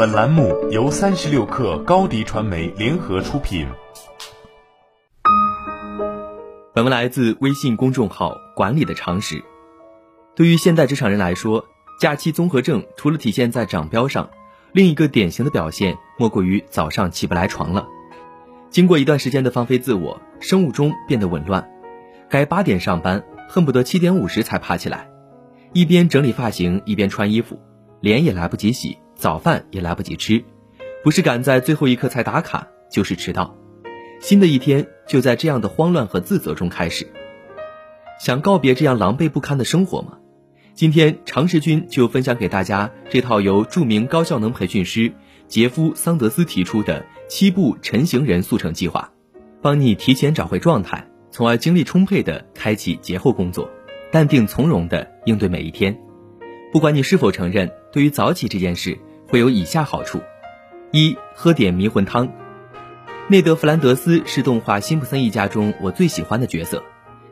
本栏目由三十六氪高低传媒联合出品。本文来自微信公众号“管理的常识”。对于现代职场人来说，假期综合症除了体现在长标上，另一个典型的表现莫过于早上起不来床了。经过一段时间的放飞自我，生物钟变得紊乱，该八点上班，恨不得七点五十才爬起来，一边整理发型，一边穿衣服，脸也来不及洗。早饭也来不及吃，不是赶在最后一刻才打卡，就是迟到。新的一天就在这样的慌乱和自责中开始。想告别这样狼狈不堪的生活吗？今天常识君就分享给大家这套由著名高效能培训师杰夫·桑德斯提出的七步晨型人速成计划，帮你提前找回状态，从而精力充沛地开启节后工作，淡定从容地应对每一天。不管你是否承认，对于早起这件事。会有以下好处：一、喝点迷魂汤。内德·弗兰德斯是动画《辛普森一家》中我最喜欢的角色。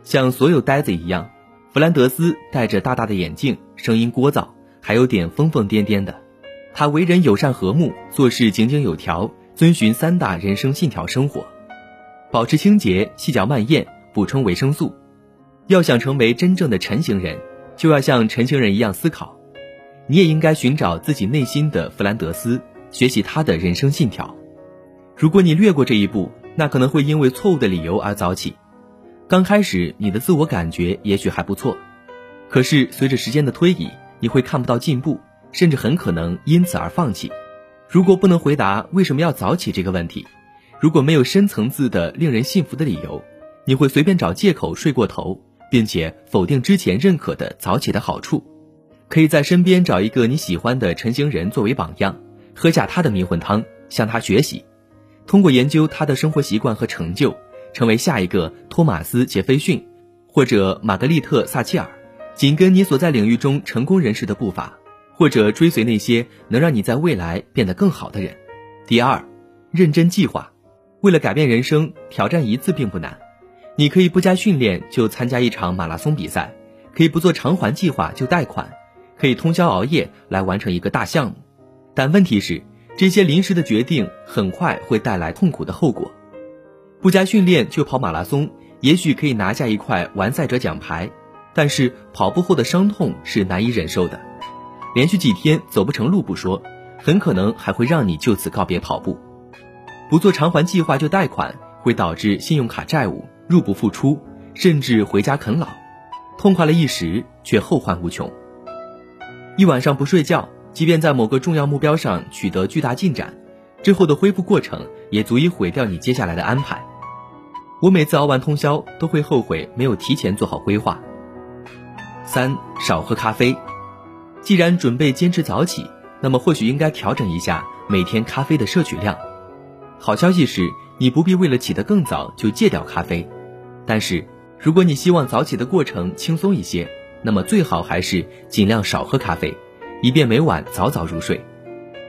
像所有呆子一样，弗兰德斯戴着大大的眼镜，声音聒噪，还有点疯疯癫癫的。他为人友善和睦，做事井井有条，遵循三大人生信条生活：保持清洁、细嚼慢咽、补充维生素。要想成为真正的晨型人，就要像晨型人一样思考。你也应该寻找自己内心的弗兰德斯，学习他的人生信条。如果你略过这一步，那可能会因为错误的理由而早起。刚开始，你的自我感觉也许还不错，可是随着时间的推移，你会看不到进步，甚至很可能因此而放弃。如果不能回答为什么要早起这个问题，如果没有深层次的令人信服的理由，你会随便找借口睡过头，并且否定之前认可的早起的好处。可以在身边找一个你喜欢的晨型人作为榜样，喝下他的迷魂汤，向他学习，通过研究他的生活习惯和成就，成为下一个托马斯·杰斐逊，或者玛格丽特·撒切尔，紧跟你所在领域中成功人士的步伐，或者追随那些能让你在未来变得更好的人。第二，认真计划，为了改变人生，挑战一次并不难，你可以不加训练就参加一场马拉松比赛，可以不做偿还计划就贷款。可以通宵熬夜来完成一个大项目，但问题是，这些临时的决定很快会带来痛苦的后果。不加训练就跑马拉松，也许可以拿下一块完赛者奖牌，但是跑步后的伤痛是难以忍受的。连续几天走不成路不说，很可能还会让你就此告别跑步。不做偿还计划就贷款，会导致信用卡债务入不敷出，甚至回家啃老，痛快了一时，却后患无穷。一晚上不睡觉，即便在某个重要目标上取得巨大进展，之后的恢复过程也足以毁掉你接下来的安排。我每次熬完通宵都会后悔没有提前做好规划。三少喝咖啡，既然准备坚持早起，那么或许应该调整一下每天咖啡的摄取量。好消息是，你不必为了起得更早就戒掉咖啡，但是如果你希望早起的过程轻松一些。那么最好还是尽量少喝咖啡，以便每晚早早入睡。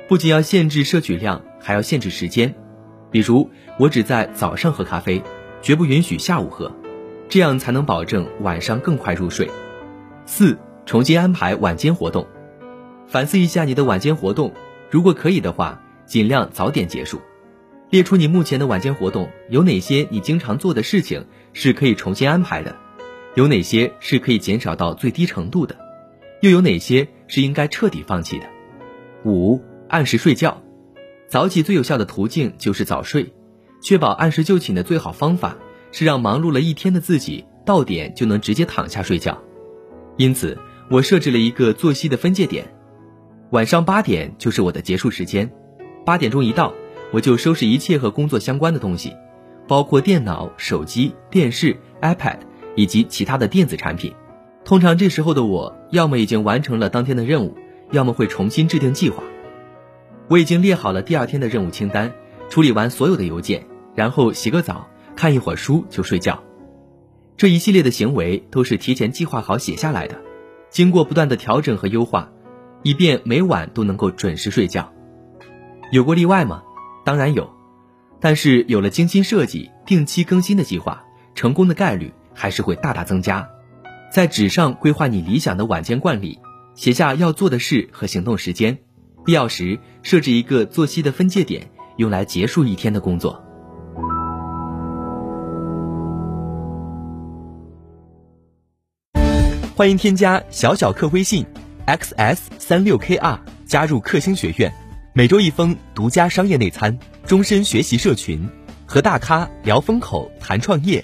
不仅要限制摄取量，还要限制时间。比如，我只在早上喝咖啡，绝不允许下午喝，这样才能保证晚上更快入睡。四、重新安排晚间活动，反思一下你的晚间活动，如果可以的话，尽量早点结束。列出你目前的晚间活动有哪些，你经常做的事情是可以重新安排的。有哪些是可以减少到最低程度的，又有哪些是应该彻底放弃的？五、按时睡觉。早起最有效的途径就是早睡，确保按时就寝的最好方法是让忙碌了一天的自己到点就能直接躺下睡觉。因此，我设置了一个作息的分界点，晚上八点就是我的结束时间。八点钟一到，我就收拾一切和工作相关的东西，包括电脑、手机、电视、iPad。以及其他的电子产品，通常这时候的我，要么已经完成了当天的任务，要么会重新制定计划。我已经列好了第二天的任务清单，处理完所有的邮件，然后洗个澡，看一会儿书就睡觉。这一系列的行为都是提前计划好写下来的，经过不断的调整和优化，以便每晚都能够准时睡觉。有过例外吗？当然有，但是有了精心设计、定期更新的计划，成功的概率。还是会大大增加，在纸上规划你理想的晚间惯例，写下要做的事和行动时间，必要时设置一个作息的分界点，用来结束一天的工作。欢迎添加小小客微信，xs 三六 kr，加入克星学院，每周一封独家商业内参，终身学习社群，和大咖聊风口谈创业，